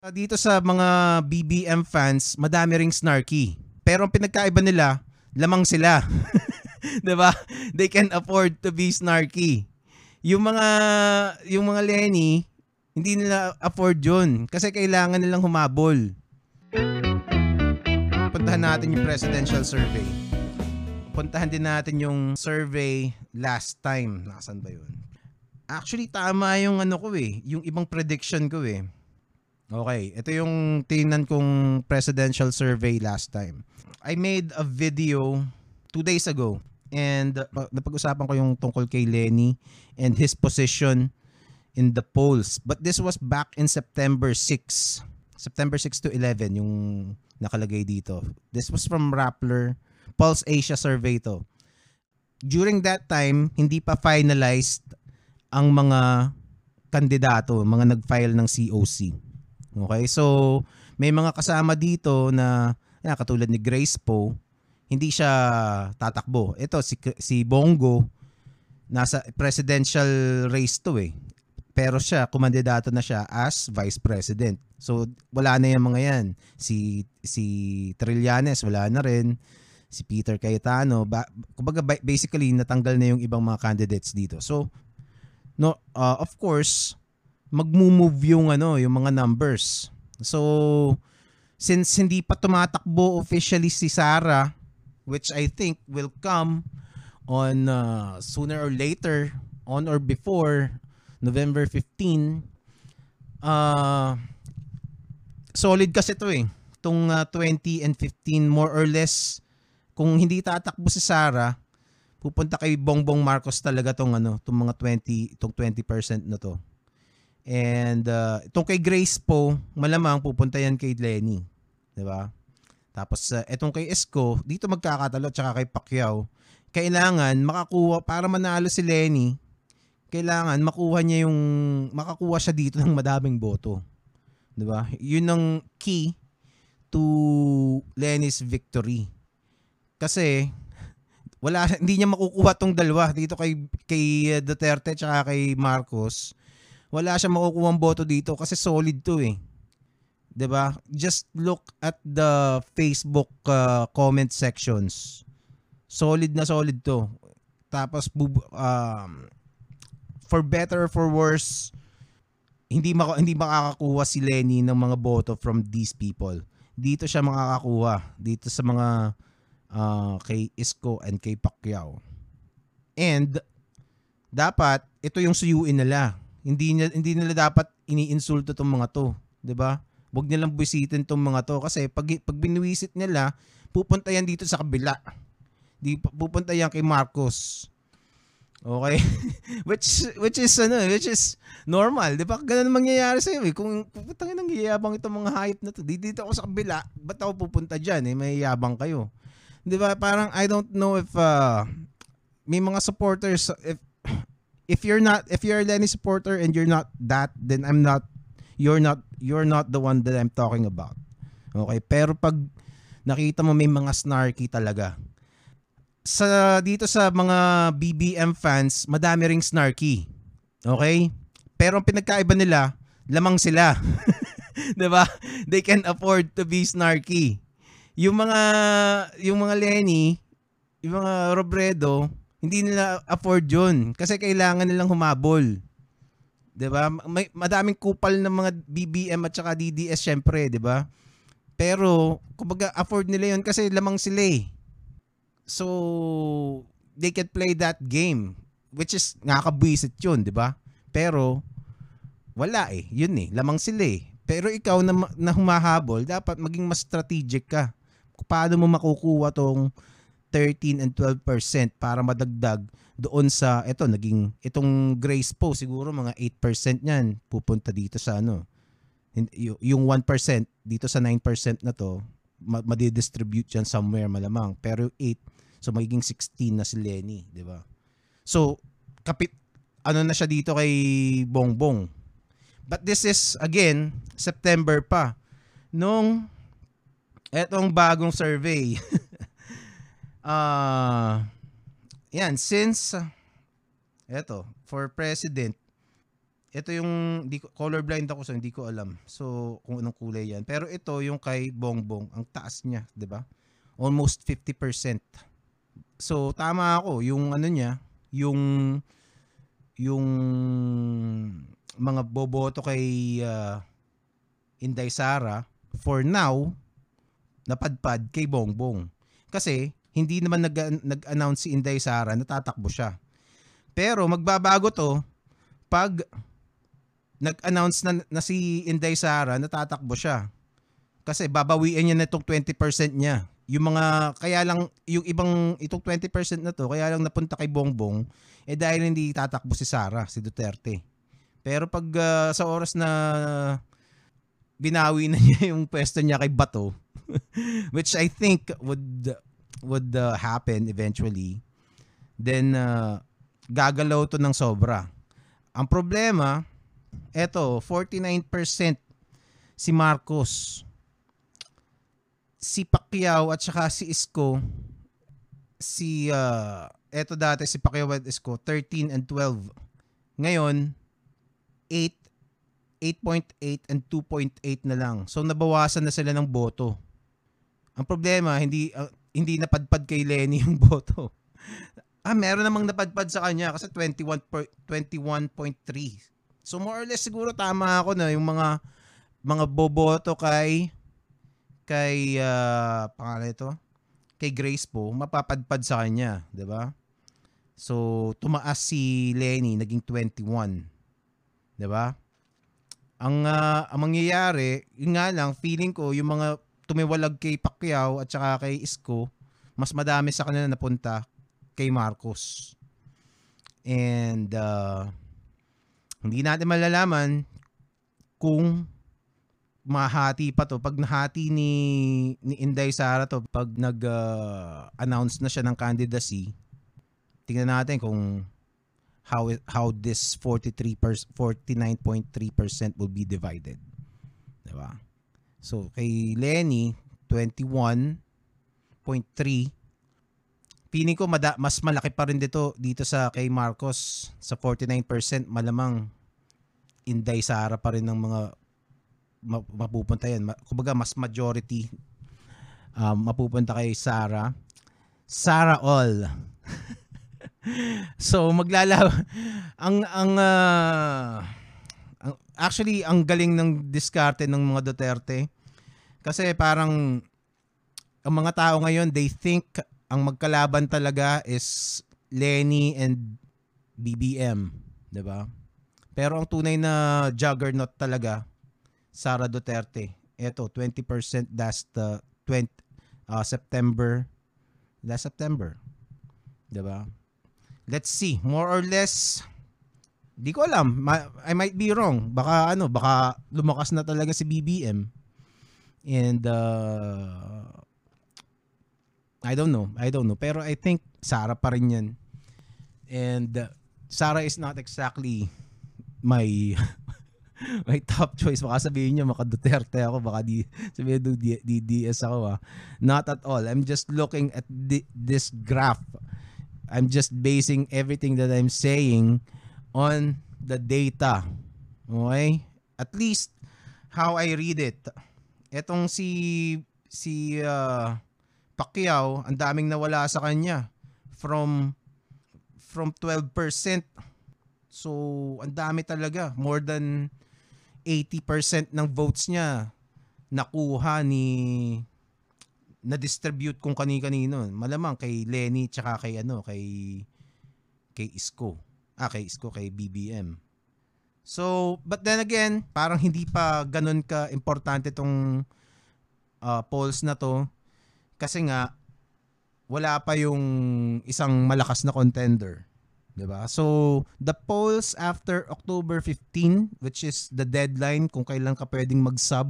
Uh, dito sa mga BBM fans, madami ring snarky. Pero ang pinagkaiba nila, lamang sila. 'Di ba? They can afford to be snarky. Yung mga yung mga Lenny, hindi nila afford 'yun kasi kailangan nilang humabol. Puntahan natin yung presidential survey. Puntahan din natin yung survey last time. Nasaan ba 'yun? Actually tama yung ano ko eh, yung ibang prediction ko eh. Okay, ito yung tingnan kong presidential survey last time. I made a video two days ago and uh, napag-usapan ko yung tungkol kay Lenny and his position in the polls. But this was back in September 6. September 6 to 11 yung nakalagay dito. This was from Rappler, Pulse Asia survey to. During that time, hindi pa finalized ang mga kandidato, mga nag-file ng COC. Okay? So, may mga kasama dito na yan, katulad ni Grace Po, hindi siya tatakbo. Ito si si Bongo nasa presidential race to eh. Pero siya, kumandidato na siya as vice president. So wala na yung mga yan. Si si Trillanes wala na rin. Si Peter Cayetano, ba, kumbaga basically natanggal na yung ibang mga candidates dito. So no uh, of course, magmo-move yung ano, yung mga numbers. So since hindi pa tumatakbo officially si Sara, which I think will come on uh, sooner or later, on or before November 15, uh, solid kasi ito eh. Itong uh, 20 and 15 more or less, kung hindi tatakbo si Sara, pupunta kay Bongbong Marcos talaga tong ano, tong mga 20, itong 20% na to. And uh, itong kay Grace po, malamang pupunta yan kay Lenny. 'Di ba? Tapos uh, itong kay Esco, dito magkakatalo tsaka kay Pacquiao, kailangan makakuha para manalo si Lenny, kailangan makuha niya yung makakuha siya dito ng madaming boto. 'Di ba? 'Yun ang key to Lenny's victory. Kasi wala hindi niya makukuha tong dalawa dito kay kay Duterte tsaka kay Marcos wala siya makukuha boto dito kasi solid to eh. 'Di ba? Just look at the Facebook uh, comment sections. Solid na solid to. Tapos um, for better or for worse, hindi maka, hindi makakakuha si Lenny ng mga boto from these people. Dito siya makakakuha dito sa mga uh, kay Isko and kay Pacquiao. And dapat ito yung suyuin nila hindi nila, hindi nila dapat iniinsulto tong mga to, 'di ba? Huwag nilang bisitin tong mga to kasi pag pag binwisit nila, pupunta yan dito sa kabila. Di pupunta yan kay Marcos. Okay? which which is ano, which is normal, 'di ba? Ganun mangyayari sa iyo eh. Kung putangin nang yayabang itong mga hype na to, dito ako sa kabila, ba't ako pupunta diyan eh? May yabang kayo. 'Di ba? Parang I don't know if uh, may mga supporters if if you're not if you're a Lenny supporter and you're not that then I'm not you're not you're not the one that I'm talking about. Okay? Pero pag nakita mo may mga snarky talaga. Sa dito sa mga BBM fans, madami ring snarky. Okay? Pero ang pinagkaiba nila, lamang sila. 'Di ba? They can afford to be snarky. Yung mga yung mga Lenny, yung mga Robredo, hindi nila afford yun kasi kailangan nilang humabol. 'Di ba? May madaming kupal ng mga BBM at saka DDS syempre, 'di ba? Pero kumbaga afford nila 'yon kasi lamang sila eh. So they can play that game which is nakakabwisit 'yun, 'di ba? Pero wala eh, 'yun eh, lamang sila eh. Pero ikaw na, na humahabol, dapat maging mas strategic ka. Paano mo makukuha tong 13 and 12% para madagdag doon sa ito naging itong Grace po siguro mga 8% niyan pupunta dito sa ano yung 1% dito sa 9% na to madidistribute diyan somewhere malamang. Pero 8 so magiging 16 na si Lenny di ba? So kapit ano na siya dito kay Bongbong? But this is again September pa nung etong bagong survey uh, yan, since, eto, for president, ito yung di ko, colorblind ako so hindi ko alam. So kung anong kulay yan. Pero ito yung kay Bongbong, ang taas niya, 'di ba? Almost 50%. So tama ako, yung ano niya, yung yung mga boboto kay uh, Inday Sara for now napadpad kay Bongbong. Kasi hindi naman nag, nag-announce si Inday Sara na tatakbo siya. Pero magbabago to pag nag-announce na, na si Inday Sara na tatakbo siya. Kasi babawiin niya na itong 20% niya. Yung mga, kaya lang, yung ibang, itong 20% na to, kaya lang napunta kay Bongbong, eh dahil hindi tatakbo si Sara, si Duterte. Pero pag uh, sa oras na binawi na niya yung pwesto niya kay Bato, which I think would would uh, happen eventually, then uh, gagalaw to ng sobra. Ang problema, eto, 49% si Marcos, si Pacquiao at saka si Isko, si, uh, eto dati si Pacquiao at Isko, 13 and 12. Ngayon, 8 8.8 and 2.8 na lang. So nabawasan na sila ng boto. Ang problema, hindi uh, hindi napadpad kay Lenny yung boto. ah, meron namang napadpad sa kanya kasi 21 21.3. So more or less siguro tama ako na yung mga mga boboto kay kay uh, pangalan ito kay Grace po mapapadpad sa kanya, 'di ba? So tumaas si Lenny naging 21. 'Di ba? Ang uh, ang mangyayari, yun nga lang feeling ko yung mga tumiwalag kay Pacquiao at saka kay Isko, mas madami sa kanila napunta kay Marcos. And uh, hindi natin malalaman kung mahati pa to pag nahati ni ni Inday Sara to pag nag-announce uh, na siya ng candidacy tingnan natin kung how how this 43 49.3% will be divided. 'Di ba? So kay Lenny 21.3 Piling ko mada, mas malaki pa rin dito dito sa kay Marcos sa 49% malamang Inday Sara pa rin ng mga mapupunta yan. Kumbaga mas majority um, mapupunta kay Sara. Sara all. so maglalaban ang ang uh, actually ang galing ng diskarte ng mga Duterte kasi parang ang mga tao ngayon they think ang magkalaban talaga is Lenny and BBM, 'di ba? Pero ang tunay na juggernaut talaga Sara Duterte. Ito 20% last uh, 20 uh, September last September. 'Di ba? let's see, more or less, di ko alam, ma- I might be wrong. Baka ano, baka lumakas na talaga si BBM. And uh, I don't know, I don't know. Pero I think Sara pa rin yan. And uh, Sara is not exactly my my top choice. Baka sabihin niya maka Duterte ako, baka di sabihin do DDS ako. Ah. Not at all. I'm just looking at the, this graph I'm just basing everything that I'm saying on the data. Okay? At least how I read it. Etong si si uh, Pacquiao, ang daming nawala sa kanya from from 12%. So, ang dami talaga. More than 80% ng votes niya nakuha ni na-distribute kung kani-kanino. Malamang kay Lenny tsaka kay ano, kay kay Isko. Ah, kay Isko, kay BBM. So, but then again, parang hindi pa ganun ka importante tong uh, polls na to kasi nga wala pa yung isang malakas na contender. 'di ba? So, the polls after October 15, which is the deadline kung kailan ka pwedeng mag-sub,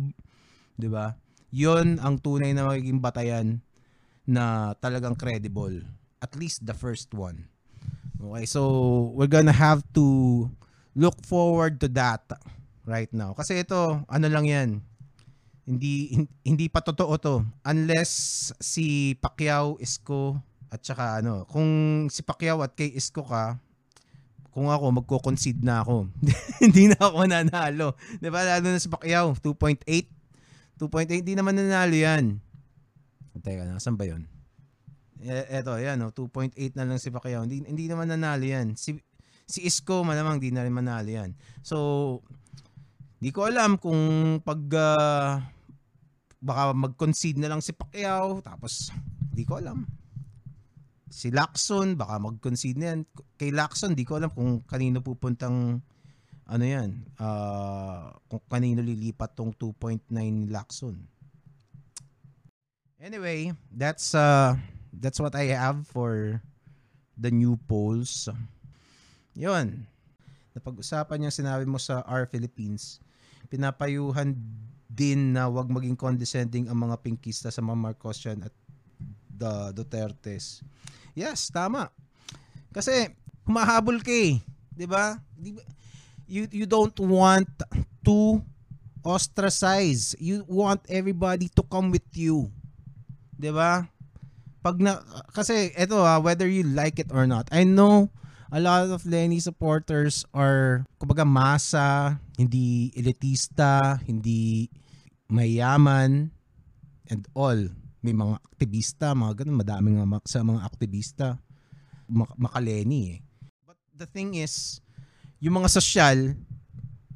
'di ba? yon ang tunay na magiging batayan na talagang credible. At least the first one. Okay, so we're gonna have to look forward to that right now. Kasi ito, ano lang yan, hindi hindi pa totoo to unless si Pacquiao, Isko at saka ano, kung si Pacquiao at kay Isko ka kung ako, magko-concede na ako. hindi na ako nanalo. Di ba? Lalo na sa Pacquiao, 2.8. 2.8, hindi naman nanalo yan. Teka, nasan ba yun? E, eto, yan, oh, 2.8 na lang si Pacquiao. Hindi, hindi naman nanalo yan. Si, si Isko, malamang hindi na rin manalo yan. So, di ko alam kung pag uh, baka mag-concede na lang si Pacquiao, tapos di ko alam si Lacson, baka mag-concede na yan. Kay Lacson, di ko alam kung kanino pupuntang ano yan, uh, kung kanino lilipat tong 2.9 ni Lacson. Anyway, that's uh, that's what I have for the new polls. Yun. Napag-usapan yung sinabi mo sa R Philippines. Pinapayuhan din na wag maging condescending ang mga pinkista sa mga Marcosian at the Dutertes. Yes, tama. Kasi humahabol ka eh, 'di ba? You you don't want to ostracize. You want everybody to come with you. 'Di ba? Pag na kasi eto ha, whether you like it or not. I know a lot of Lenny supporters are kumbaga masa, hindi elitista, hindi mayaman and all may mga aktivista, mga ganun, madaming mga, sa mga aktivista, mak- makaleni eh. But the thing is, yung mga sosyal,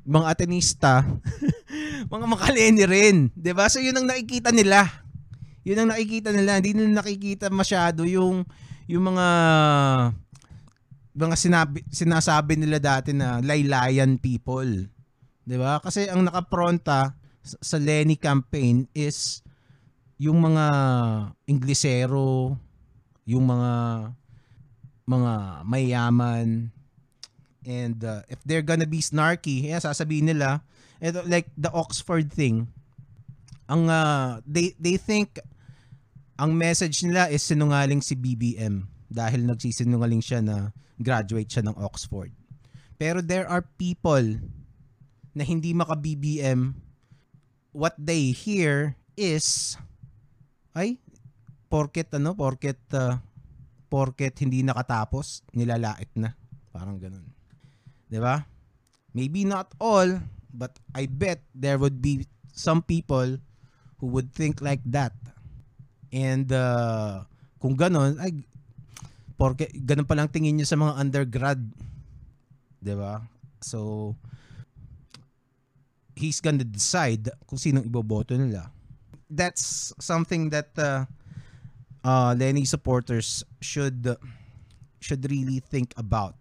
mga atenista, mga makaleni rin. ba diba? So yun ang nakikita nila. Yun ang nakikita nila. Hindi nila nakikita masyado yung yung mga mga sinabi, sinasabi nila dati na laylayan people. 'Di ba? Kasi ang nakapronta sa Lenny campaign is yung mga Inglesero, yung mga mga mayaman and uh, if they're gonna be snarky, yeah, sasabihin nila, ito like the Oxford thing. Ang uh, they they think ang message nila is sinungaling si BBM dahil nagsisinungaling siya na graduate siya ng Oxford. Pero there are people na hindi maka-BBM what they hear is ay porket ano, porket uh, porket hindi nakatapos, nilalait na. Parang ganun. ba? Maybe not all, but I bet there would be some people who would think like that. And uh, kung ganun, ay porke ganun pa lang tingin niyo sa mga undergrad. 'Di ba? So he's gonna decide kung sinong iboboto nila that's something that uh, uh, Lenny supporters should should really think about.